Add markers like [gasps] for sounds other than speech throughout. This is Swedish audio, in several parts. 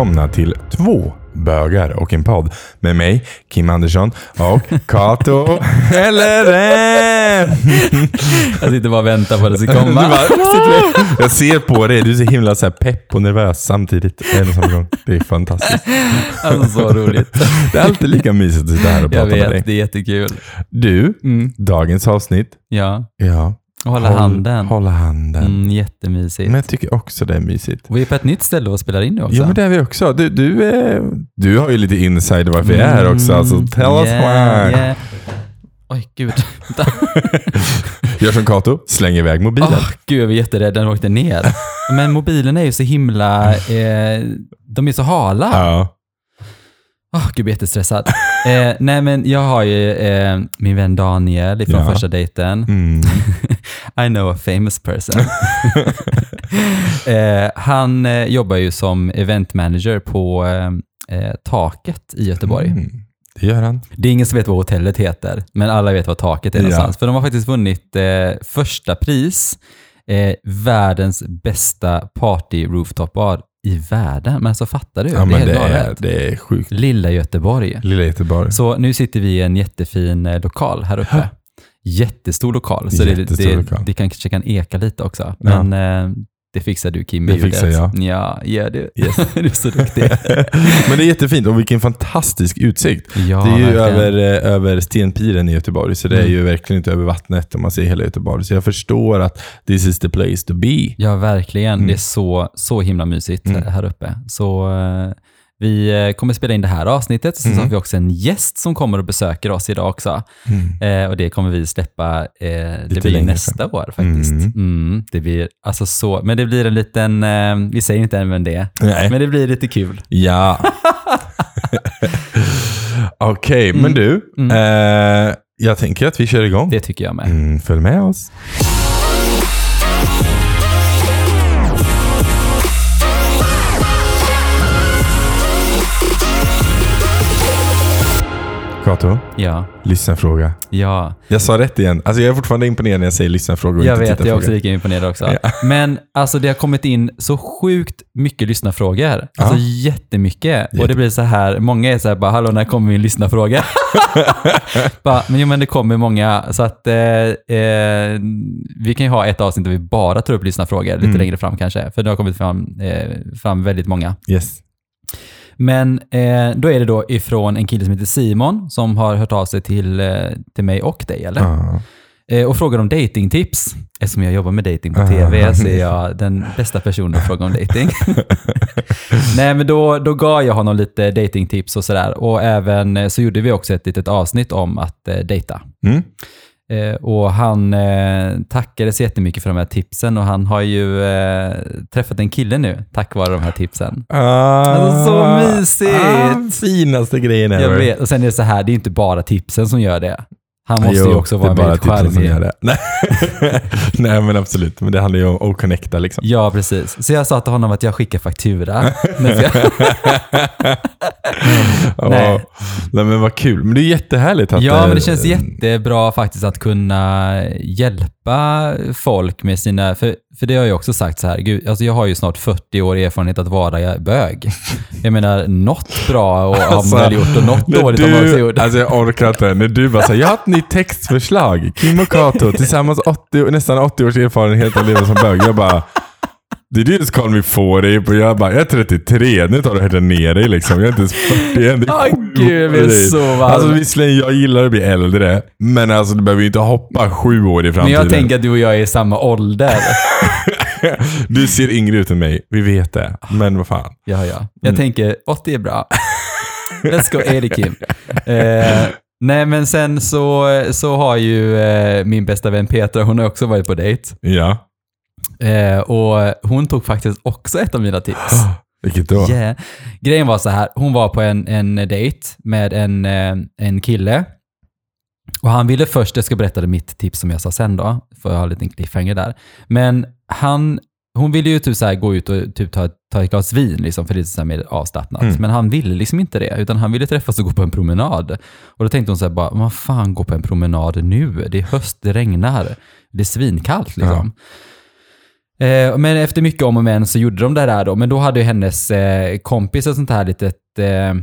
välkomna till två bögar och en podd med mig, Kim Andersson och [laughs] Kato Helleren. Jag sitter bara och väntar på att det ska komma. bara, [laughs] Jag ser på dig, du är så himla så pepp och nervös samtidigt. En och samma gång. Det är fantastiskt. Alltså så roligt. Det är alltid lika mysigt att sitta här och Jag prata med dig. vet, det är jättekul. Du, Mm. dagens avsnitt. Ja, Ja. Och hålla Håll- handen. Hålla handen. Mm, jättemysigt. Men jag tycker också det är mysigt. Och vi är på ett nytt ställe och spelar in nu också. Ja, men det är vi också. Du, du, är, du har ju lite insider varför jag är här också. Alltså, tell us Mm, yeah, why. yeah. Oj, gud. [laughs] Gör som Kato, släng iväg mobilen. Åh, gud, jag var jätterädd. Den åkte ner. [laughs] Men mobilen är ju så himla... Eh, de är så hala. Ja. Åh, gud, jag blir jättestressad. [laughs] eh, nej, men jag har ju eh, min vän Daniel från Ja. första dejten. Mm. [laughs] I know a famous person. [laughs] eh, han eh, jobbar ju som event manager på eh, eh, Taket i Göteborg. Mm. Det gör han. Det är ingen som vet vad hotellet heter, men alla vet vad Taket är Ja. någonstans. För de har faktiskt vunnit första pris, världens bästa party rooftop bar i världen. Men så fattar du, Ja, det är det, är, det är sjukt. Lilla Göteborg. Lilla Göteborg. Så nu sitter vi i en jättefin eh, lokal här uppe. Jättestor lokal, så Jättestor det, lokal. det, det kanske kan eka lite också. Ja. Men eh, det fixar du Kim Det fixar ljudet. jag. Ja, gör du. Yes. [laughs] du är så duktig. [laughs] Men det är jättefint och vilken fantastisk utsikt. Ja, det är ju verkligen. över, eh, över Stenpiren i Göteborg, så det är Mm. ju verkligen inte över vattnet om man ser hela Göteborg. Så jag förstår att this is the place to be. Ja, verkligen. Mm. Det är så, så himla mysigt Mm. här uppe. Så eh, vi eh, kommer spela in det här avsnittet. Sen så Mm. har vi också en gäst som kommer och besöker oss idag också. Mm. Eh, och det kommer vi släppa, eh, det blir nästa år faktiskt. Mm. Mm. det blir alltså så, men det blir en liten, eh, vi säger inte än vem det är, men det blir lite kul. Ja. [laughs] Okej, men Mm. du. Mm. Eh, jag tänker att vi kör igång. Det tycker jag med. Följ med oss. Kato, Ja, lyssnarfråga. ja. Jag sa rätt igen. Alltså jag är fortfarande imponerad när jag säger lyssnarfråga och Jag inte vet, jag är tittarfråga. också lika imponerad också. [laughs] Men alltså det har kommit in så sjukt mycket lyssnarfrågor. Alltså Ja. jättemycket. Och det blir så här, många är så här bara, hallå när kommer min lyssnarfråga? [laughs] [laughs] bara, men jo men det kommer många, så att eh, eh, vi kan ju ha ett avsnitt där vi bara tar upp lyssnarfrågor lite Mm. längre fram kanske. För det har kommit fram, eh, fram väldigt många. Yes. Men eh, då är det då ifrån en kille som heter Simon som har hört av sig till, eh, till mig och dig, eller? Ja. Eh, och frågar om datingtips. Eftersom jag jobbar med dating på. TV så är jag den bästa personen att fråga om dating. [laughs] Nej, men då, då gav jag honom lite datingtips och sådär. Och även eh, så gjorde vi också ett litet avsnitt om att eh, dejta. Mm. Eh, och han eh, tackade så jättemycket för de här tipsen och han har ju eh, träffat en kille nu tack vare de här tipsen. Ah, Alltså, så mysigt. Ah, finaste grejen ever. Jag vet. Och sen är det så här, det är inte bara tipsen som gör det. Han måste Jo, ju också vara det väldigt tipsen som charmig. gör det. Nej. Men absolut, men det handlar ju om att connecta liksom. Ja, precis. Så jag sa till honom att jag skickar faktura. [laughs] Jag- Nej. Nej men vad kul. Men det är jättehärligt att ja, men det känns jättebra faktiskt att kunna hjälpa folk med sina... För, för det har jag också sagt så här, gud, alltså jag har ju snart 40 år erfarenhet att vara bög. Jag menar, något bra och har man gjort och något dåligt har man också du, gjort. Alltså jag orkar inte. När du bara säger jag har ett nytt textförslag. Kim och Kato, tillsammans 80, nästan 80 års erfarenhet av livet som bög. Jag bara, Did you just call me 40? Och jag bara, jag är 33, nu tar du hellre ner dig liksom. Jag är inte ens 41. Det är sju gud, år dit. så varm. Alltså visserligen, jag gillar att bli äldre. Men alltså du behöver ju inte hoppa sju år i Men framtiden. jag tänker att du och jag är i samma ålder. [laughs] Du ser yngre ut än mig, vi vet det. Men vad fan. Ja, ja. Jag Mm. tänker 80 är bra. [laughs] Let's go 80 Kim. Eh, nej, men sen så, så har ju eh, min bästa vän Petra, hon har också varit på dejt. Ja. Eh, och hon tog faktiskt också ett av mina tips. [gasps] Vilket då? Yeah. Grejen var så här, hon var på en, en dejt med en, eh, en kille. Och han ville först, jag ska berätta det mitt tips som jag sa sen då, för jag har en liten cliffhanger där. Men han, hon ville ju typ så här gå ut och typ ta, ta ett glas vin liksom, för det är så mer avslappnat. Mm. Men han ville liksom inte det, utan han ville träffas och gå på en promenad. Och då tänkte hon så här bara, vad fan gå på en promenad nu? Det är höst, det regnar, det är svinkallt liksom. Eh, men efter mycket om och men så gjorde de det där då. Men då hade ju hennes eh, kompis ett sånt här litet, eh,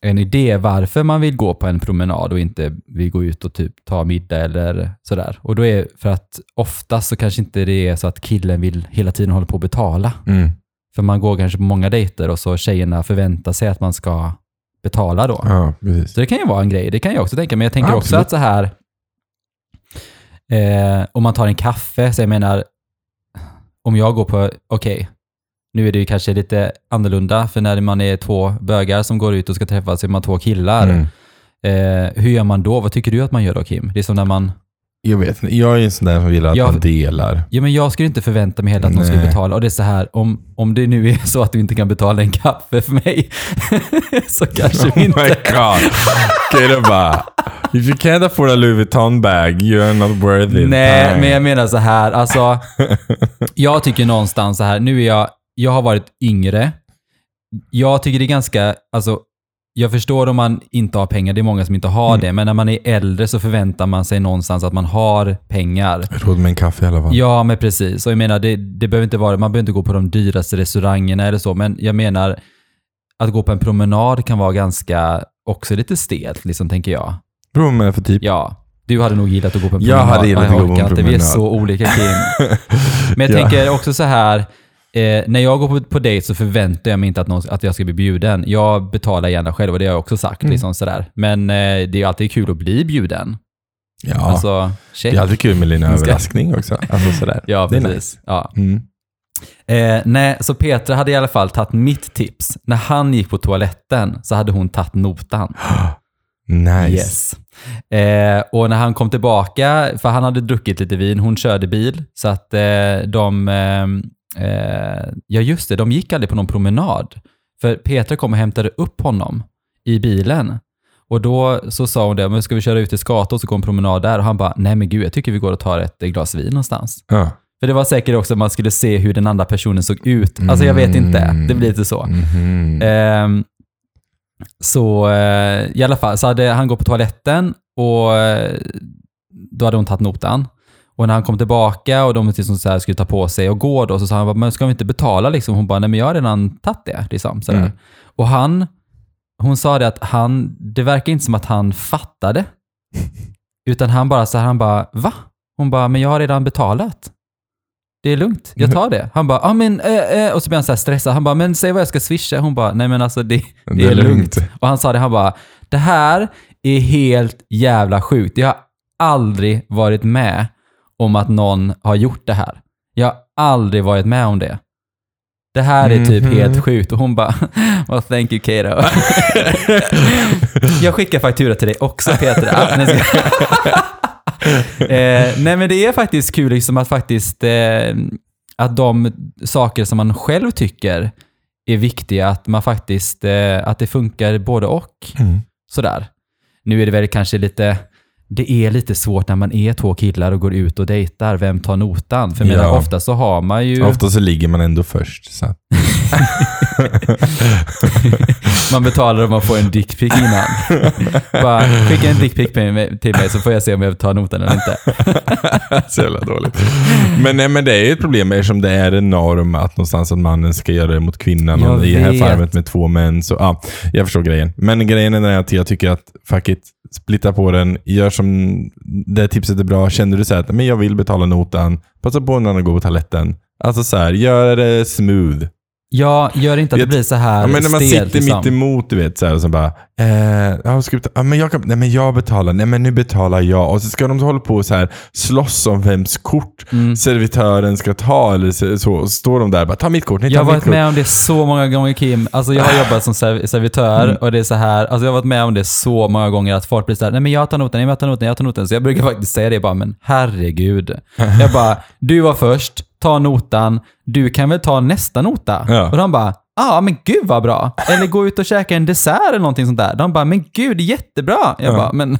en idé varför man vill gå på en promenad och inte vill gå ut och typ ta middag eller sådär. Och då är för att oftast så kanske inte det är så att killen vill hela tiden hålla på att betala. Mm. För man går kanske på många dejter och så tjejerna förväntar sig att man ska betala då. Ja. Så det kan ju vara en grej, det kan jag också tänka. Men jag tänker också Absolut. att så här, eh, om man tar en kaffe, så jag menar, om jag går på, okej, nu är det ju kanske lite annorlunda, för när man är två bögar som går ut och ska träffas, så är man två killar. Mm. Eh, hur gör man då? Vad tycker du att man gör då Kim? Det är som när man, Jag vet inte. Jag är en sån där som vill att Jag- man delar. ja men jag skulle inte förvänta mig heller att någon Nej. betala. Och det är så här, om, om det nu är så att du inte kan betala en kaffe för mig, [laughs] så kanske vi Oh my inte... god. [laughs] Då bara. If you can't afford a Louis Vuitton bag, you're not worthy. Nej, men jag menar så här, alltså. [laughs] jag tycker någonstans så här, nu är jag, jag har varit yngre. Jag tycker det är ganska, alltså, jag förstår om man inte har pengar, det är många som inte har Mm. det, men när man är äldre så förväntar man sig någonstans att man har pengar. Råd med en kaffe i alla fall. Ja, men precis. Och jag menar, det, det behöver inte vara, man behöver inte gå på de dyraste restaurangerna eller så, men jag menar, att gå på en promenad kan vara ganska, också lite stelt, liksom, tänker jag. Vad för typ. Ja, du hade nog gillat att gå på en Jag promenad. hade gillat jag att gå på en inte. Vi är promenad. så olika Kim. [laughs] Men jag Ja. tänker också så här, eh, när jag går på, på dejt så förväntar jag mig inte att, någon, att jag ska bli bjuden. Jag betalar gärna själv och det har jag också sagt. Mm. Liksom sådär. Men eh, det är alltid kul att bli bjuden. Ja. Alltså, check. det är alltid kul med lite [laughs] överraskning också. Alltså sådär. Ja, precis. nice. Ja. Mm. Eh, nej, så Petra hade i alla fall tagit mitt tips. När han gick på toaletten så hade hon tagit notan. [gasps] Nice. Yes. Eh, och när han kom tillbaka, för han hade druckit lite vin, hon körde bil, så att eh, de, eh, eh, ja just det, de gick aldrig på någon promenad. För Petra kom och hämtade upp honom i bilen. Och då så sa hon det, men ska vi köra ut till Skata och gå en promenad där? Och han bara, nej men gud, jag tycker vi går och tar ett eh, glas vin någonstans. Ja. För det var säkert också att man skulle se hur den andra personen såg ut. Alltså jag vet inte, det blir lite så. Mhm. Ehm, så eh, i alla fall, så hade han gått på toaletten och eh, då hade hon tagit notan. Och när han kom tillbaka och de liksom så här skulle ta på sig och gå då, så sa han bara, men ska vi inte betala liksom? Hon bara, nej men jag har redan tagit det. Liksom, sådär. Mm. Och han, hon sa det att han, det verkar inte som att han fattade. [laughs] Utan han bara så här, han bara, va? Hon bara, men jag har redan betalat. Det är lugnt, jag tar det. Han bara, ja men, eh, eh. och så blir han så stressad. Han bara, men säg vad jag ska swisha. Hon bara, nej men alltså det, det, är lugnt. Och han sa det, han bara, det här är helt jävla sjukt. Jag har aldrig varit med om att någon har gjort det här. Jag har aldrig varit med om det. Det här är typ Mhm. helt sjukt. Och hon bara, [laughs] well thank you Kato. [laughs] jag skickar faktura till dig också Peter. [laughs] [laughs] Eh, nej men det är faktiskt kul liksom att faktiskt eh, att de saker som man själv tycker är viktiga, att man faktiskt, eh, att det funkar både och. Mm. Sådär. Nu är det väl kanske lite, det är lite svårt när man är två killar och går ut och dejtar. Vem tar notan? För Ja. ofta så har man ju... Ofta så ligger man ändå först. Så. [laughs] Man betalar om man får en dickpic innan. [laughs] Bara skicka en dickpic till mig- så får jag se om jag tar notan eller inte. [laughs] så jävla dåligt. Men, nej, men det är ju ett problem eftersom det är en norm att någonstans att mannen ska göra det mot kvinnan. Jag Och I det här fallet med två män. Så, ja, jag förstår grejen. Men grejen är att jag tycker att fuck it, splitta på den. Gör som det tipset är bra. Känner du så här att men jag vill betala notan, passa på när du går på toaletten. Alltså så här, gör det smooth. Ja, gör inte att det blir så här Ja, men när man stelt. sitter liksom. mitt emot, du vet, så här, och så bara, eh, ja, ska vi ta, ja, men jag kan, nej men jag betalar, nej men nu betalar jag. Och så ska de hålla på och så här slåss om vems kort Mm. servitören ska ta eller så, så och står de där bara, ta mitt kort, nej Jag ta har mitt varit kort. med om det så många gånger Kim. Alltså jag har jobbat som serv- servitör Mm. och det är så här, alltså jag har varit med om det så många gånger att folk blir så här, nej men jag tar noten, nej men jag tar noten, jag tar noten. Så jag brukar faktiskt säga det bara, men herregud. [laughs] Jag bara, du var först, ta notan, du kan väl ta nästa nota? Ja. Och de bara, ja ah, men gud vad bra. Eller gå ut och käka en dessert eller någonting sånt där. De bara, men gud jättebra. Jag Ja. bara, men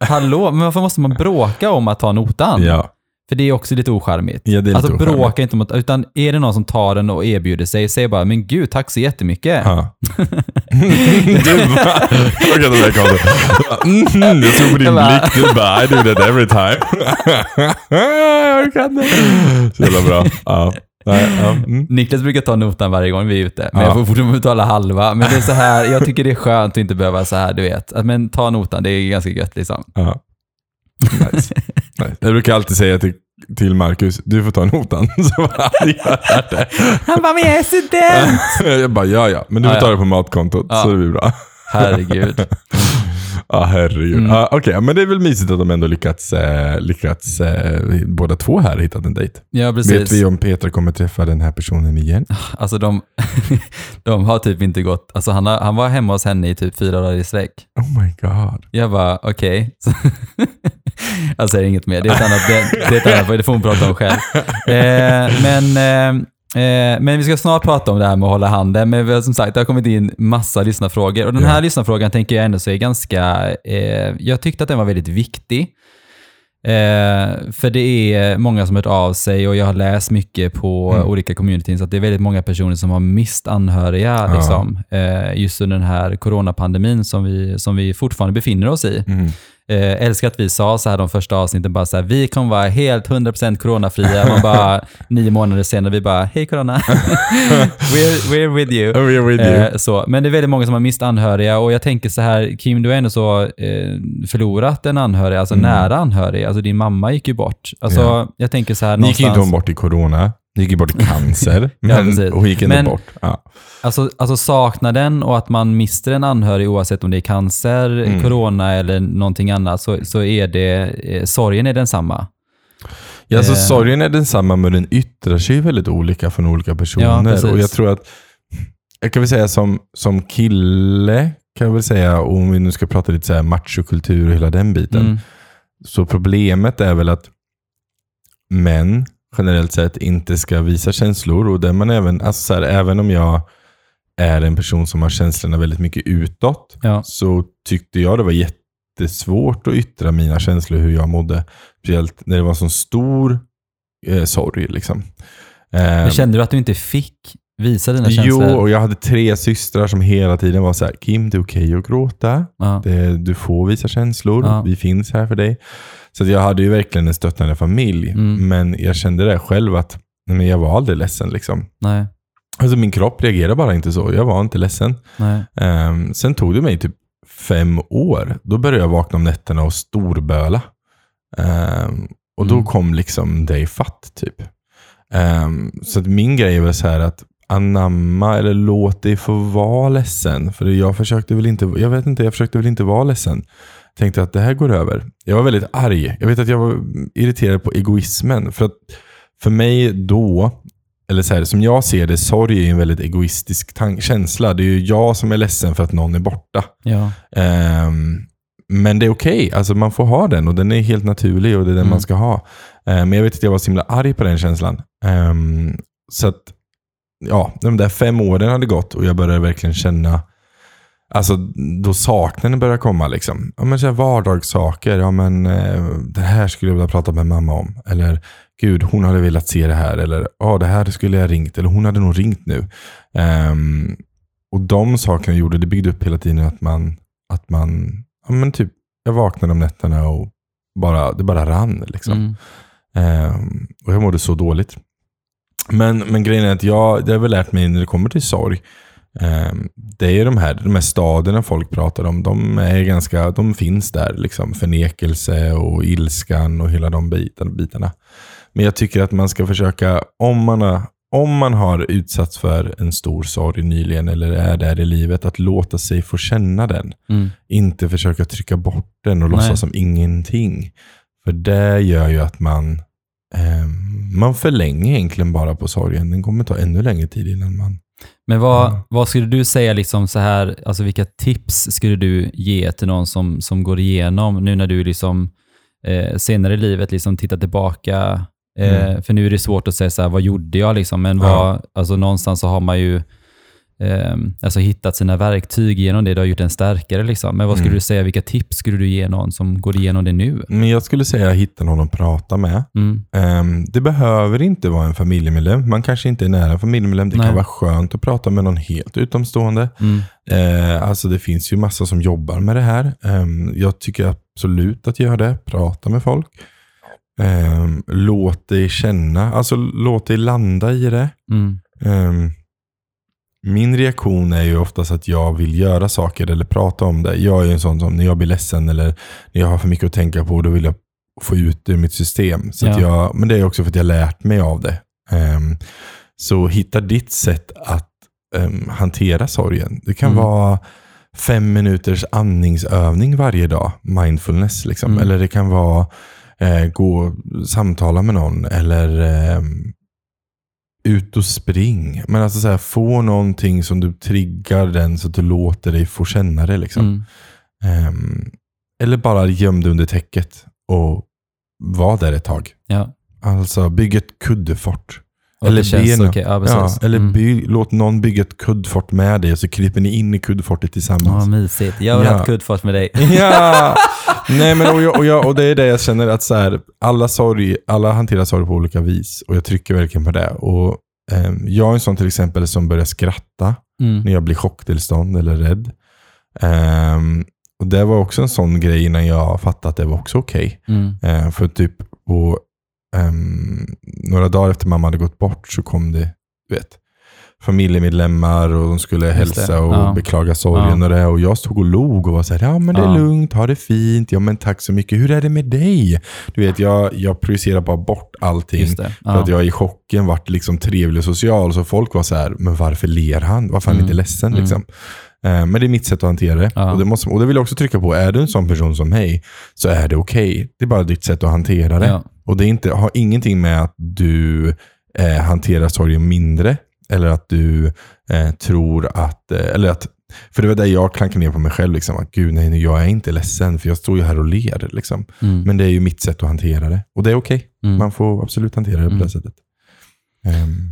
hallå, men varför måste man bråka om att ta notan? Ja, För det är också lite ocharmigt. Ja, det är lite alltså ocharmigt. bråka inte mot, utan är det någon som tar den och erbjuder sig, säg bara men gud, tack så jättemycket. ja. [laughs] du bara, [laughs] inte komma mm, Jag såg på din blick, du bara, I do that every time. [laughs] jag kan det. Så jävla bra. Ja. Mm. Niklas brukar ta notan varje gång vi är ute, men Ja. jag får fortfarande betala halva. Men det är så här, jag tycker det är skönt att inte behöva så här, du vet. Men ta notan, det är ganska gött liksom. Ja. Nice. Nice. Jag brukar alltid säga till, till Marcus, du får ta notan. [laughs] Så bara, han gör det. Han bara, men jag är student! [laughs] Jag bara, ja ja, men du får ta det på matkontot Ja. så det blir bra. Herregud. Ja, herregud. Mm. Ja, Okej, men det är väl mysigt att de ändå lyckats, eh, lyckats eh, båda två här hittat en dejt. Ja, Vet precis. vi om Petra kommer träffa den här personen igen? Alltså de, [laughs] de har typ inte gått, alltså han, har, han var hemma hos henne i typ fyra dagar i sträck. Oh my god. Jag bara, okej. Så- Jag säger inget mer, det är ett annat, det, det är ett annat det får hon prata om själv. [laughs] Eh, men, eh, men vi ska snart prata om det här med att hålla handen. Men vi har, som sagt, det har kommit in massa lyssnarfrågor. Och den här Ja. lyssnarfrågan tänker jag ändå så är ganska, eh, jag tyckte att den var väldigt viktig. Eh, för det är många som har hört av sig och jag har läst mycket på Mm. olika communities att det är väldigt många personer som har mist anhöriga Ja. liksom, eh, just under den här coronapandemin som vi, som vi fortfarande befinner oss i. Mm. Eh, älskar att vi sa så här de första avsnitten, bara så här, vi kommer vara helt 100% coronafria. Man bara [laughs] nio månader senare, vi bara, hej corona. [laughs] we're, we're with you. [laughs] We're with you. Eh, så. Men det är väldigt många som har mist anhöriga och jag tänker så här, Kim, du har ändå så eh, förlorat en anhörig, alltså Mm. nära anhörig. Alltså din mamma gick ju bort. Alltså, Ja. Jag tänker så här Ni gick inte någonstans, hon bort i corona. Ni gick ju bort i cancer. [laughs] Ja, men precis. hon gick ändå Men- bort. Ja. alltså, alltså saknaden och att man mister en anhörig oavsett om det är cancer, Mm. corona eller någonting annat, så, så är det, eh, sorgen är densamma. Ja, alltså, Eh. sorgen är densamma men den yttrar sig väldigt olika från olika Ja, personer. precis. och jag tror att, jag kan väl säga som, som kille, kan jag väl säga, om vi nu ska prata lite så här machokultur och hela den biten. Mm. Så problemet är väl att män generellt sett inte ska visa känslor. Och där man även, alltså så här, även om jag är en person som har känslorna väldigt mycket utåt, Ja. så tyckte jag det var jättesvårt att yttra mina känslor, hur jag mådde. Speciellt när det var så stor eh, sorg. Liksom. Men Ehm, kände du att du inte fick visa dina Jo, känslor? och jag hade tre systrar som hela tiden var så här, Kim, det är okej att gråta. Ja. Det, du får visa känslor. Ja. Vi finns här för dig. Så jag hade ju verkligen en stöttande familj. Mm. Men jag kände det själv att men jag var aldrig ledsen. Liksom. Nej, Alltså min kropp reagerade bara inte så. Jag var inte ledsen. Ehm, sen tog det mig typ fem år. Då började jag vakna om nätterna och storböla. Ehm, och då Mm. kom liksom det fatt typ. Ehm, så att min grej väl så här att anamma eller låt dig få vara ledsen. För jag försökte väl inte, jag vet inte, jag försökte väl inte vara ledsen. Tänkte att det här går över. Jag var väldigt arg. Jag vet att jag var irriterad på egoismen. För att för mig då, eller så här, som jag ser det, sorg är en väldigt egoistisk känsla. Det är ju jag som är ledsen för att någon är borta. Ja. Ehm, men det är okej, alltså man får ha den och den är helt naturlig och det är den Mm. man ska ha. Ehm, men jag vet att jag var så himla arg på den känslan. Ehm, så att, ja, de där fem åren hade gått och jag började verkligen känna, alltså då saknaden började komma. Liksom. Ja, men så här vardagssaker, ja men eh, det här skulle jag vilja prata med mamma om. Eller gud, hon hade velat se det här. Eller ja, det här skulle jag ringt. Eller hon hade nog ringt nu. Ehm, och de sakerna gjorde, det byggde upp hela tiden att man, att man ja, men typ, jag vaknade om nätterna och bara, det bara rann. Liksom. Mm. Ehm, och jag mådde så dåligt. Men, men grejen är att jag, det har väl lärt mig när det kommer till sorg. Ehm, det är de här, de här stadierna folk pratar om. De, är ganska, de finns där. Liksom, förnekelse och ilskan och hela de bitarna. bitarna. Men jag tycker att man ska försöka, om man, har, om man har utsatts för en stor sorg nyligen eller är där i livet, att låta sig få känna den. Mm. Inte försöka trycka bort den och Nej. låtsas som ingenting. För det gör ju att man, eh, man förlänger egentligen bara på sorgen. Den kommer ta ännu längre tid innan man... Men vad, Ja. vad skulle du säga, liksom så här, alltså vilka tips skulle du ge till någon som, som går igenom, nu när du liksom, eh, senare i livet liksom tittar tillbaka? Eh, Mm. För nu är det svårt att säga så här, vad gjorde jag? Liksom, men Ja. vad, alltså någonstans så har man ju eh, alltså hittat sina verktyg genom det. Det har gjort en starkare. Liksom. Men vad skulle Mm. du säga, vilka tips skulle du ge någon som går igenom det nu? Men jag skulle säga hitta någon att prata med. Mm. Ehm, det behöver inte vara en familjemedlem. Man kanske inte är nära en familjemedlem. Det Nej. kan vara skönt att prata med någon helt utomstående. Mm. Eh, alltså det finns ju massa som jobbar med det här. Ehm, jag tycker absolut att göra det. Prata med folk. ehm, låt dig känna, alltså låt dig landa i det. Mm. Ehm, min reaktion är ju oftast att jag vill göra saker eller prata om det. Jag är ju en sån som när jag blir ledsen eller när jag har för mycket att tänka på, då vill jag få ut det ur mitt system. Så Ja. jag, men det är också för att jag lärt mig av det. Ehm, så hitta ditt sätt att ehm, hantera sorgen. Det kan Mm. vara fem minuters andningsövning varje dag, mindfulness. Liksom. Mm. Eller det kan vara eh, gå och samtala med någon eller ehm, ut och spring. Men alltså så här, få någonting som du triggar den så att du låter dig få känna det. Liksom. Mm. Ehm, eller bara göm dig under täcket och var där ett tag. Ja. Alltså bygg ett kuddefort. Eller känns okej. Ja, Ja, precis. eller mm. by, låt någon bygga ett kuddfort med dig så kryper ni in i kuddfortet Ja, tillsammans. mysigt. Jag vill Ja. ha ett kuddfors med dig. [laughs] Ja! [laughs] Nej, men och, jag, och, jag, och det är det jag känner att så här, alla, sorg, alla hanterar sorg på olika vis. Och jag trycker verkligen på det. Och, ehm, jag är en sån till exempel som börjar skratta Mm. när jag blir chocktillstånd eller rädd. Ehm, och Det var också en sån grej innan jag fattade att det var också okej. Mm. Eh, för typ på, ehm, några dagar efter mamma hade gått bort så kom det du vet, familjemedlemmar och de skulle Just hälsa och ja. beklaga sorgen och det. Och jag stod och log och var så här, ja men det är Ja. lugnt, ha det fint, ja men tack så mycket, hur är det med dig? Du vet, jag, jag projicerar bara bort allting. För Ja. att jag i chocken vart liksom trevlig och social. Så folk var så här, men varför ler han? Varför är han Mm. inte ledsen? Mm. Liksom. Eh, Men det är mitt sätt att hantera det. Ja. Och, det måste, och det vill jag också trycka på. Är du en sån person som mig, så är det okej. Det är bara ditt sätt att hantera det. Ja. Och det är inte, har ingenting med att du eh, hanterar sorgen mindre. Eller att du eh, tror att, eh, eller att, för det var där jag klankade ner på mig själv. Liksom, att gud, nej, jag är inte ledsen, för jag står ju här och ler. Liksom. Mm. Men det är ju mitt sätt att hantera det. Och det är okej. Mm. Man får absolut hantera det på Mm. det sättet. Ehm,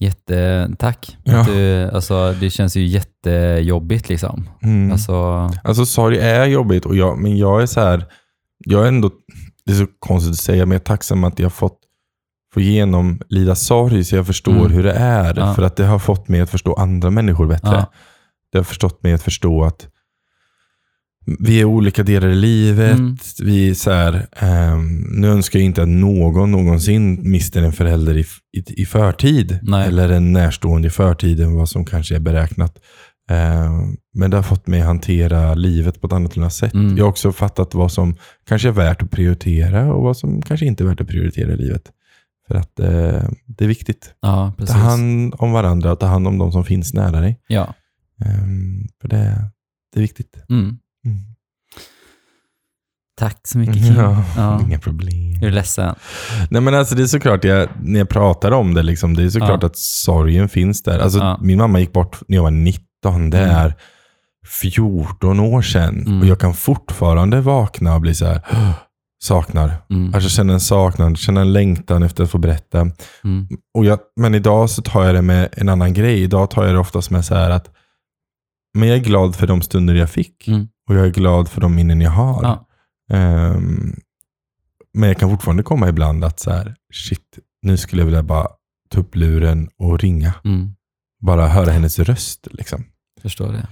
Jättetack. Ja. Du, alltså, det känns ju jättejobbigt liksom. mm. Alltså, Alltså sorg är jobbigt, och jag, men jag är så här, jag är ändå, det är så konstigt att säga, men jag är tacksam att jag fått få genomlida sorg så jag förstår Mm. hur det är. Ja. För att det har fått mig att förstå andra människor bättre. Ja. Det har förstått mig att förstå att vi är olika delar i livet. Mm. Vi så här, ehm, nu önskar jag inte att någon någonsin mister en förälder i, i, i förtid. Nej. Eller en närstående i förtid än vad som kanske är beräknat. Ehm, men det har fått mig hantera livet på ett annat sätt. Mm. Jag har också fattat vad som kanske är värt att prioritera och vad som kanske inte är värt att prioritera i livet. För att eh, det är viktigt. ja, Ta hand om varandra och ta hand om de som finns nära dig. Ja. Ehm, för det, det är viktigt. Mm. Mm. Tack så mycket Kim. [laughs] Ja, Ja. Inga problem. Är du ledsen? Nej men alltså det är såklart, jag, när jag pratar om det, liksom, det är såklart Ja. att sorgen finns där. Alltså. Min mamma gick bort när jag var 19. Det Mm. är 14 år sedan. Mm. Och jag kan fortfarande vakna och bli så här, "Åh, saknar. Mm. Alltså känna en saknad, känna en längtan efter att få berätta. Mm. Och jag, men idag så tar jag det med en annan grej. Idag tar jag det oftast med så här att men jag är glad för de stunder jag fick. Mm. Och jag är glad för de minnen jag har. Ja. Ehm, men jag kan fortfarande komma ibland att så här, shit, nu skulle jag vilja bara ta upp luren och ringa. Mm. Bara höra hennes röst. Liksom. Förstår det.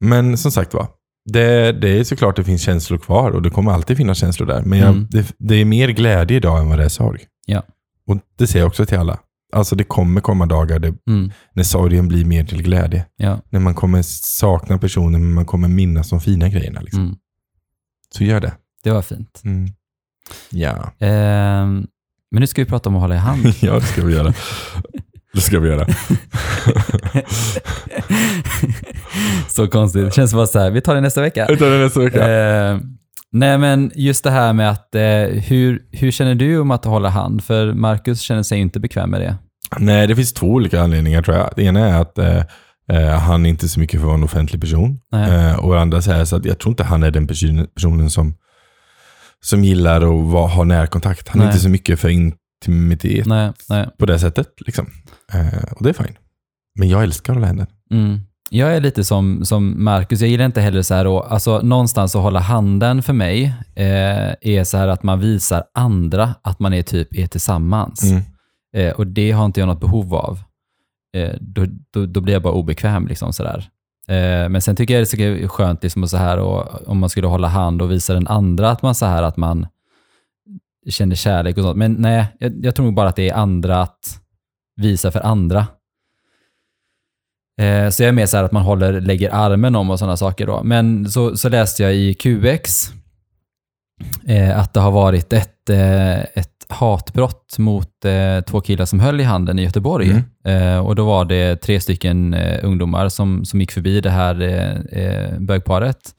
Men som sagt var, det, det är såklart det finns känslor kvar och det kommer alltid finnas känslor där. Men jag, Mm. det, det är mer glädje idag än vad det är sorg. Ja. Och det säger jag också till alla. Alltså det kommer komma dagar det, Mm. när sorgen blir mer till glädje. Ja. När man kommer sakna personen men man kommer minnas de fina grejerna. Liksom. Mm. Så gör det. Det var fint. Mm. Ja. Ehm, men nu ska vi prata om att hålla i hand. [laughs] ja, det ska vi göra. Det ska vi göra. [laughs] så konstigt. Det känns bara så här, vi tar det nästa vecka. Vi tar det nästa vecka. Eh, nej men just det här med att, eh, hur, hur känner du om att hålla hand? För Marcus känner sig inte bekväm med det. Nej, det finns två olika anledningar tror jag. Det ena är att eh, eh, han är inte så mycket för att vara en offentlig person. Eh, och det andra är så att jag tror inte han är den personen, personen som, som gillar att ha närkontakt. Han är Nej. inte så mycket för intimitet Nej, nej. på det sättet. Liksom. Eh, och det är fine. Men jag älskar att hålla handen. Mm. Jag är lite som, som Marcus, jag gillar inte heller så här, och, alltså någonstans att hålla handen för mig eh, är så här att man visar andra att man är typ är tillsammans. Mm. Eh, och det har inte jag något behov av. Eh, då, då, då blir jag bara obekväm. Liksom, sådär. Eh, men sen tycker jag det är skönt liksom, och så här, och, om man skulle hålla hand och visa den andra att man så här att man känner kärlek och sånt. Men nej, jag, jag tror nog bara att det är andra att visa för andra. Eh, så jag är mer så här att man håller, lägger armen om och sådana saker då. Men så, så läste jag i QX eh, att det har varit ett, eh, ett hatbrott mot eh, två killar som höll i handen i Göteborg. Mm. Eh, och då var det tre stycken eh, ungdomar som, som gick förbi det här eh, eh, bögparet.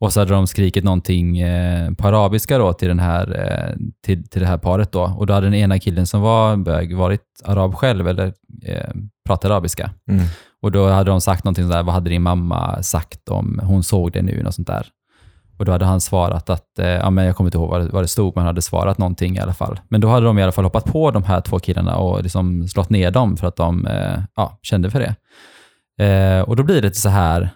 Och så hade de skrikit någonting eh, på arabiska då till, den här, eh, till, till det här paret då. Och då hade den ena killen som var bög varit arab själv eller eh, pratade arabiska. Mm. Och då hade de sagt någonting sådär, vad hade din mamma sagt om hon såg det nu? Något sånt där. Och då hade han svarat att, eh, ja men jag kommer inte ihåg vad det, vad det stod, men han hade svarat någonting i alla fall. Men då hade de i alla fall hoppat på de här två killarna och liksom slått ner dem för att de eh, ja, kände för det. Eh, och då blir det så här,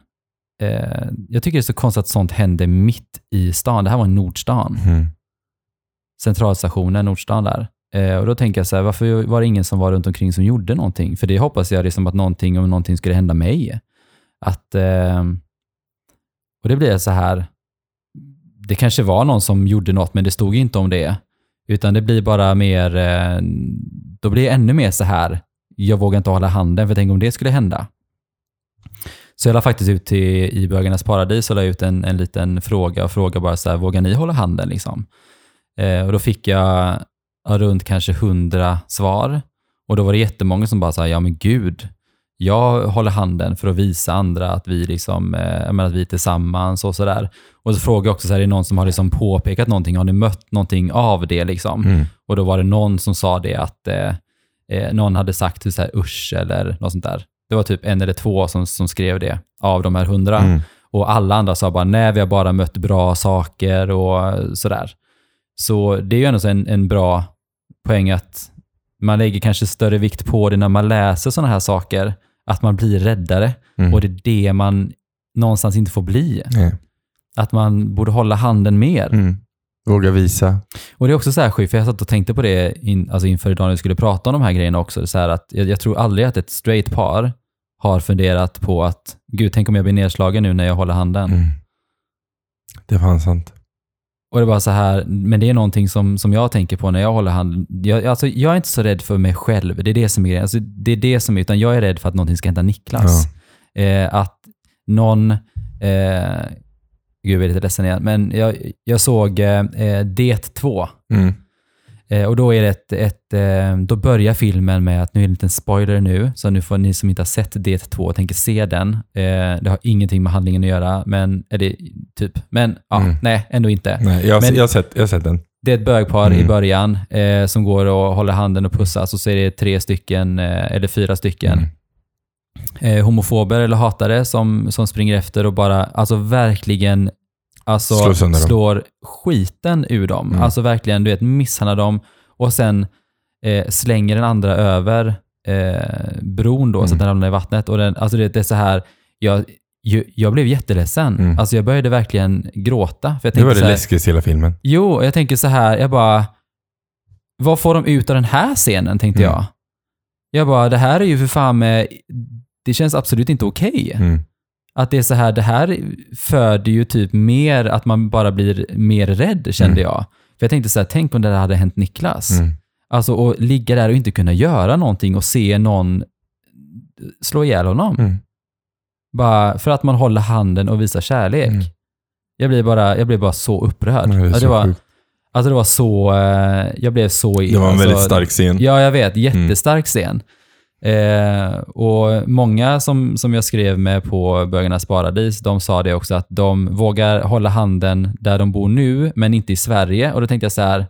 eh, jag tycker det är så konstigt att sånt händer mitt i stan. Det här var Nordstan, Mm. centralstationen, Nordstan där. Eh, och då tänker jag så här, varför var det ingen som var runt omkring som gjorde någonting? För det hoppas jag liksom att någonting, om någonting skulle hända mig. Att, eh, och det blir så här, det kanske var någon som gjorde något, men det stod inte om det. Utan det blir bara mer, eh, då blir det ännu mer så här, jag vågar inte hålla handen, för tänk om det skulle hända. Så jag la faktiskt ut till i Bögarnas Paradis och la ut en, en liten fråga och frågade bara så här, vågar ni hålla handen liksom? Eh, och då fick jag runt kanske hundra svar. Och då var det jättemånga som bara sa, ja men gud, jag håller handen för att visa andra att vi, liksom, eh, att vi är tillsammans och sådär. Och så frågade jag också, så här, är det någon som har liksom påpekat någonting? Har ni mött någonting av det? Liksom? Mm. Och då var det någon som sa det att eh, eh, någon hade sagt typ så här, usch eller något sånt där. Det var typ en eller två som, som skrev det av de här hundra. Mm. Och alla andra sa bara, nej vi har bara mött bra saker och sådär. Så det är ju ändå en, en bra poäng att man lägger kanske större vikt på det när man läser sådana här saker. Att man blir räddare. Mm. Och det är det man någonstans inte får bli. Nej. Att man borde hålla handen mer. Mm. Våga visa. Och det är också så här sjukt, för jag satt och tänkte på det in, alltså inför idag när vi skulle prata om de här grejerna också. Så att jag, jag tror aldrig att ett straight par har funderat på att gud, tänk om jag blir nedslagen nu när jag håller handen. Mm. Det är fan sant. Och det är bara så här, men det är någonting som, som jag tänker på när jag håller handen. Jag, alltså, jag är inte så rädd för mig själv. Det är det som är. Alltså, det är det som är, utan jag är rädd för att någonting ska hända Niklas. Eh, att någon, eh, gud jag är lite ledsen igen, men jag, jag såg eh, Det 2. Mm. Eh, och då är det ett, ett eh, då börjar filmen med att, nu är det en liten spoiler nu, så nu får ni som inte har sett Det 2 och tänker se den. Eh, det har ingenting med handlingen att göra, men, eller typ, men ja, Mm. nej, ändå inte. Nej, jag, har- Men- jag, har sett, jag har sett den. Det är ett bögpar i Mm. början eh, som går och håller handen och pussas och så är det tre stycken, eller fyra stycken, Mm. eh, homofober eller hatare som, som springer efter och bara, alltså verkligen alltså, Slår slår skiten ur dem. Mm. Alltså verkligen, du vet, misshandlar dem och sen eh, slänger den andra över eh, bron då, så att Mm. den ramlar i vattnet. Och den, alltså det, det är så här, jag, jag, blev jätteledsen. Mm. Alltså jag började verkligen gråta. För jag Det var det här, läskigaste i hela filmen. Jo, jag tänker så här, jag bara, vad får de ut av den här scenen, tänkte Mm. jag. Jag bara, det här är ju för fan med, det känns absolut inte okej. Mm. Att det är så här, det här föder ju typ mer att man bara blir mer rädd, kände Mm. jag. För jag tänkte så här, tänk om det där hade hänt Niklas. Mm. Alltså att ligga där och inte kunna göra någonting och se någon slå ihjäl honom. Mm. Bara för att man håller handen och visar kärlek. Mm. Jag blev bara, jag blev bara så upprörd. Ja, det Alltså, så det var, sjukt. Alltså det var så, eh, jag blev så... Det var en alltså, väldigt stark scen. Ja, jag vet. Jättestark scen. Eh, och många som, som jag skrev med på Bögarnas Paradis, de sa det också att de vågar hålla handen där de bor nu, men inte i Sverige. Och då tänkte jag så här,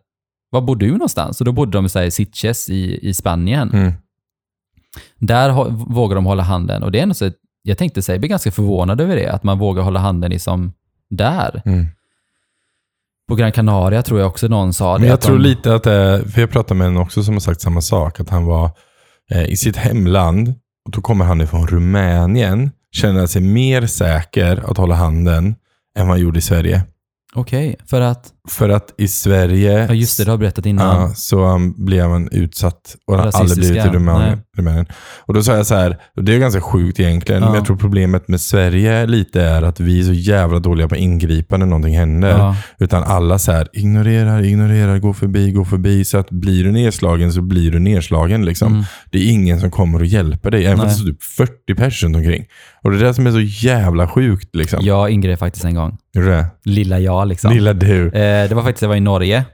var bor du någonstans? Och då bodde de så här, i Sitges i, i Spanien. Mm. Där ho- vågar de hålla handen. Och det är ändå så, jag tänkte säga, jag blir ganska förvånad över det, att man vågar hålla handen liksom där. Mm. På Gran Canaria tror jag också någon sa det. Men jag att tror de, lite att det, för jag pratade med en också som har sagt samma sak, att han var Eh, i sitt hemland, och då kommer han ifrån Rumänien, känner sig mer säker att hålla handen än vad han gjorde i Sverige. Okej, för att... För att i Sverige Ja, just det, du har berättat innan. Ja, så blev man utsatt och har aldrig blivit i Rumänien. Och då sa jag så här, och det är ganska sjukt egentligen, Ja. men jag tror problemet med Sverige lite är att vi är så jävla dåliga på att ingripa när någonting händer. Ja. Utan alla så här, ignorerar, ignorerar, går förbi, går förbi. Så att blir du nedslagen så blir du nedslagen. Liksom. Mm. Det är ingen som kommer och hjälper dig, även fast det är typ 40 personer omkring. Och det är det som är så jävla sjukt. Liksom. Jag ingrep faktiskt en gång. Gjorde det? Lilla jag liksom. Lilla du. Eh, det var faktiskt, jag var i Norge.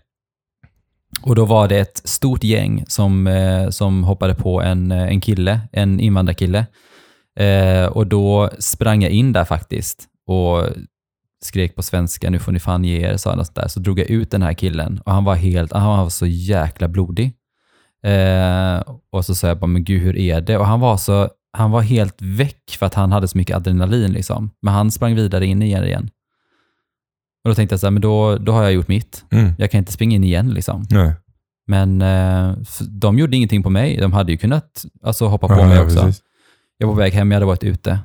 Och då var det ett stort gäng som, eh, som hoppade på en, eh, en kille, en invandrarkille. Eh, och då sprang jag in där faktiskt och skrek på svenska, nu får ni fan ge er, sa han där. Så drog jag ut den här killen och han var helt, han var så jäkla blodig. Eh, och så sa jag bara, men gud hur är det? Och han var så, han var helt väck för att han hade så mycket adrenalin liksom. Men han sprang vidare in igen igen. Och då tänkte jag så här, men då, då har jag gjort mitt. Mm. Jag kan inte springa in igen liksom. Nej. Men eh, de gjorde ingenting på mig. De hade ju kunnat alltså, hoppa på Ja, mig ja, också. precis. Jag var på väg hem, jag hade varit ute.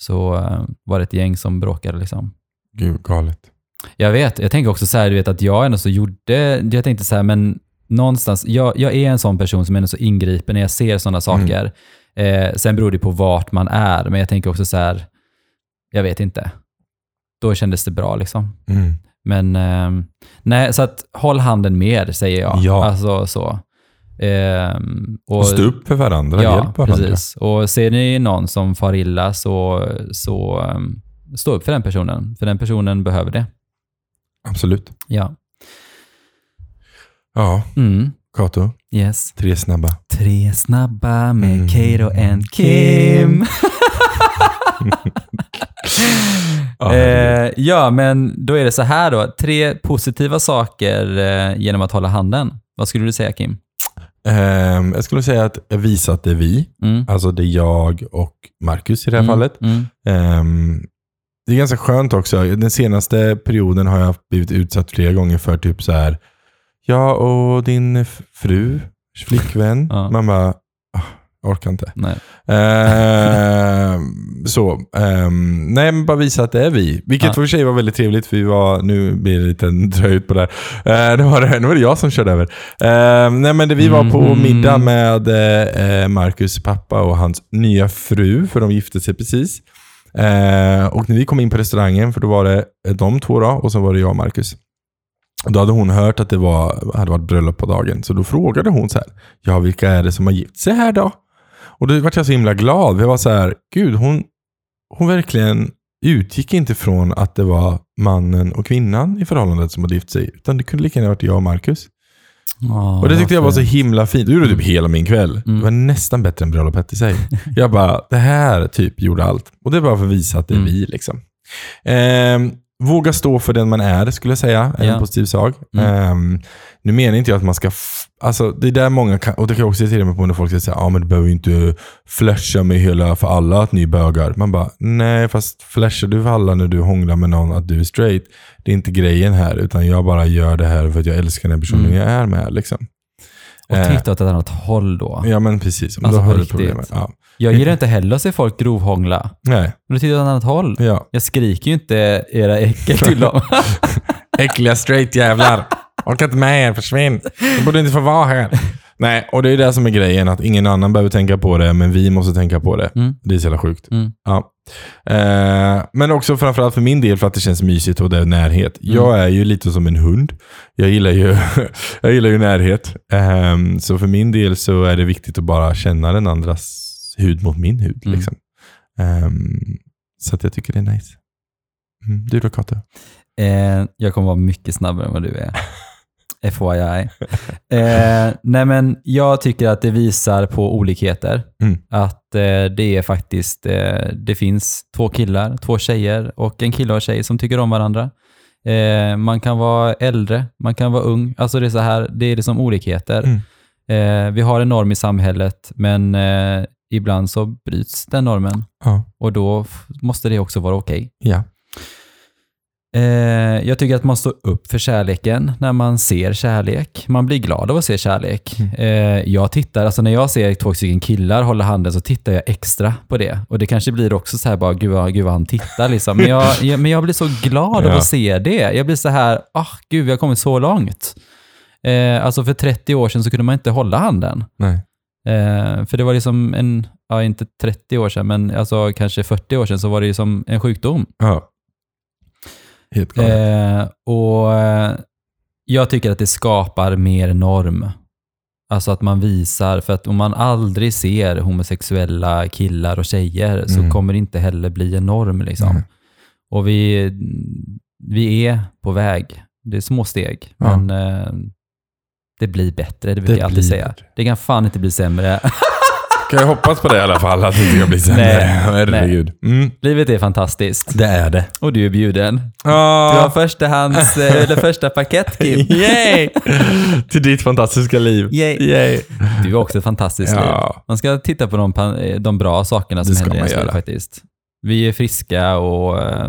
Så eh, var det ett gäng som bråkade liksom. Gud, galet. Jag vet, jag tänker också så här, du vet att jag ändå så gjorde, jag tänkte så här, men någonstans, jag, jag är en sån person som ändå så ingriper när jag ser sådana saker. Eh, sen beror det på vart man är, men jag tänker också så här, jag vet inte. Då kändes det bra liksom. Mm. Men ehm, nej, så att håll handen med säger jag. Ja. Alltså så. Ehm, Och stå upp för varandra, Ja, hjälp varandra. precis. Och ser ni någon som far illa så, så ehm, stå upp för den personen. För den personen behöver det. Absolut. Ja. Ja, Mm. Kato. Yes. Tre snabba. Tre snabba med Mm. Kato and Kim. [laughs] Ja, herregud. eh, ja, men då är det så här då. Tre positiva saker eh, genom att hålla handen. Vad skulle du säga Kim? Ehm, jag skulle säga att jag visar att det är vi. Mm. Alltså det är jag och Marcus i det här Mm, fallet. Mm. Ehm, det är ganska skönt också. Den senaste perioden har jag blivit utsatt flera gånger för typ så här. Ja, och din fru, flickvän. Ja. Man bara, ah, jag orkar inte. Nej. Ehm, [laughs] så, ehm, nej men bara visa att det är vi. Vilket Ja. för sig var väldigt trevligt för vi var, nu blir det lite en dröjt på det här. Uh, det, var det, nu var det jag som körde över. Ehm, nej men det, vi var på Mhm. middag med uh, Marcus pappa och hans nya fru, för de gifte sig precis. Eh, och när vi kom in på restaurangen, för då var det de två då, och så var det jag och Marcus. Då hade hon hört att det var, hade varit bröllop på dagen, så då frågade hon så här, ja vilka är det som har gift sig här då? Och då vart jag så himla glad. Jag var så här, gud hon, hon verkligen utgick inte från att det var mannen och kvinnan i förhållandet som hade gift sig. Utan det kunde lika gärna varit jag och Marcus. Åh, Och det tyckte jag var så himla fint. Det gjorde typ hela min kväll. Mm. Det var nästan bättre än bröllopet i sig. jag bara, det här typ gjorde allt. Och det bara för att visa att det är Mm. vi. Liksom. Ehm, våga stå för den man är, skulle jag säga. En positiv sak. Mm. Ehm, nu menar inte jag att man ska... Alltså, det är där många kan, och det kan jag också irritera mig på när folk säger ja men du behöver ju inte flasha med hela för alla att ni är bögar. Man bara, nej fast flashar du för alla när du hånglar med någon att du är straight. Det är inte grejen här, utan jag bara gör det här för att jag älskar den personen Mm. jag är med. Liksom. Och titta åt ett annat håll då. Ja men precis. Alltså, Då har du problemet. Ja. Jag gillar inte heller att se folk grovhångla. Nej. Men du tittar åt ett annat håll. Ja. Jag skriker ju inte era äckel till dem. [laughs] Äckliga straight jävlar. Orkar inte med er, försvinn. Du borde inte få vara här. Nej, och det är det som är grejen. Att ingen annan behöver tänka på det, men vi måste tänka på det. Mm. Det är så jävla sjukt. Mm. Ja. Eh, men också framförallt för min del för att det känns mysigt och det är närhet. Mm. Jag är ju lite som en hund. Jag gillar ju, [laughs] jag gillar ju närhet. Ehm, så för min del så är det viktigt att bara känna den andras hud mot min hud. Mm. Liksom. Ehm, så att jag tycker det är nice. Mm. Du då Kato? Eh, jag kommer vara mycket snabbare än vad du är. [laughs] FYI. Eh, nej men jag tycker att det visar på olikheter. Mm. Att eh, det är faktiskt, eh, det finns två killar, två tjejer och en kille och en tjej som tycker om varandra. Eh, man kan vara äldre, man kan vara ung. Alltså det är så här, det är liksom olikheter. Mm. Eh, vi har en norm i samhället, men eh, ibland så bryts den normen Ja. och då måste det också vara okej. ja. Eh, jag tycker att man står upp för kärleken när man ser kärlek. Man blir glad av att se kärlek. Eh, jag tittar, alltså när jag ser två stycken killar hålla handen så tittar jag extra på det. Och det kanske blir också så här bara, gud vad, gud vad han tittar liksom. Men jag, jag, men jag blir så glad av Ja. att se det. Jag blir så här, ah gud vi har kommit så långt. Eh, alltså för 30 år sedan så kunde man inte hålla handen. Nej. Eh, för det var liksom en, ja inte 30 år sedan, men alltså kanske 40 år sedan så var det ju som en sjukdom. Ja. Helt klart. Eh, och eh, jag tycker att det skapar mer norm. Alltså att man visar, för att om man aldrig ser homosexuella killar och tjejer så Mm. kommer det inte heller bli en norm. Liksom. Mm. Och vi, vi är på väg. Det är små steg, Ja. men eh, det blir bättre. Det brukar Det jag alltid säga. bättre. Det kan fan inte bli sämre. [laughs] Kan jag hoppas på det i alla fall, att det inte ska bli sämre. Nej, Herregud. Mm. Livet är fantastiskt. Det är det. Och du är bjuden. Du har Ah, förstahands, eh, [laughs] eller första paket Kim. [laughs] yay! Till ditt fantastiska liv. Yay. Yay. Du har också ett fantastiskt liv. Ja. Man ska titta på de, de bra sakerna som Det händer i ens liv faktiskt. Vi är friska och eh,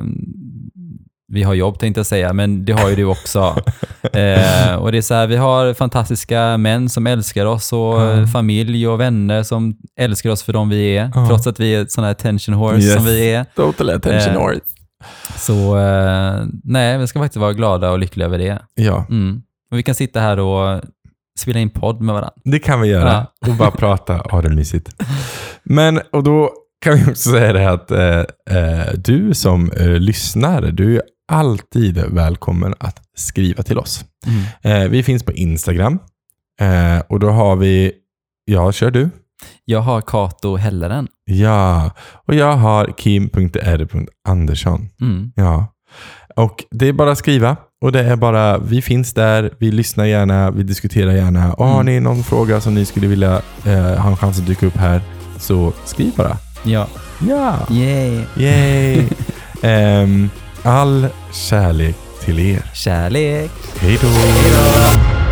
vi har jobb tänkte jag säga, men det har ju du också. [laughs] eh, och det är så här, vi har fantastiska män som älskar oss och Ja. eh, familj och vänner som älskar oss för de vi är. Ja. Trots att vi är sådana här attention horse Yes. som vi är. Total attention Eh, horse. Så eh, nej, vi ska faktiskt vara glada och lyckliga över det. Ja, Mm. Och vi kan sitta här och spela in podd med varandra. det kan vi göra. Och bara [laughs] prata, ha det mysigt. Men, och då kan vi också säga det att eh, eh, du som eh, lyssnar, du är alltid välkommen att skriva till oss. Eh, vi finns på Instagram. Eh, och då har vi, ja, kör du. Jag har Kato Helleren. Ja, och jag har kim.r.andersson. Mm. Ja, och det är bara att skriva. Och det är bara, vi finns där, vi lyssnar gärna, vi diskuterar gärna. Och har Mm. ni någon fråga som ni skulle vilja eh, ha en chans att dyka upp här, så skriv bara. Ja. Ja, Yay. yay! [laughs] Ehm, all kärlek till er. Kärlek. Hej då!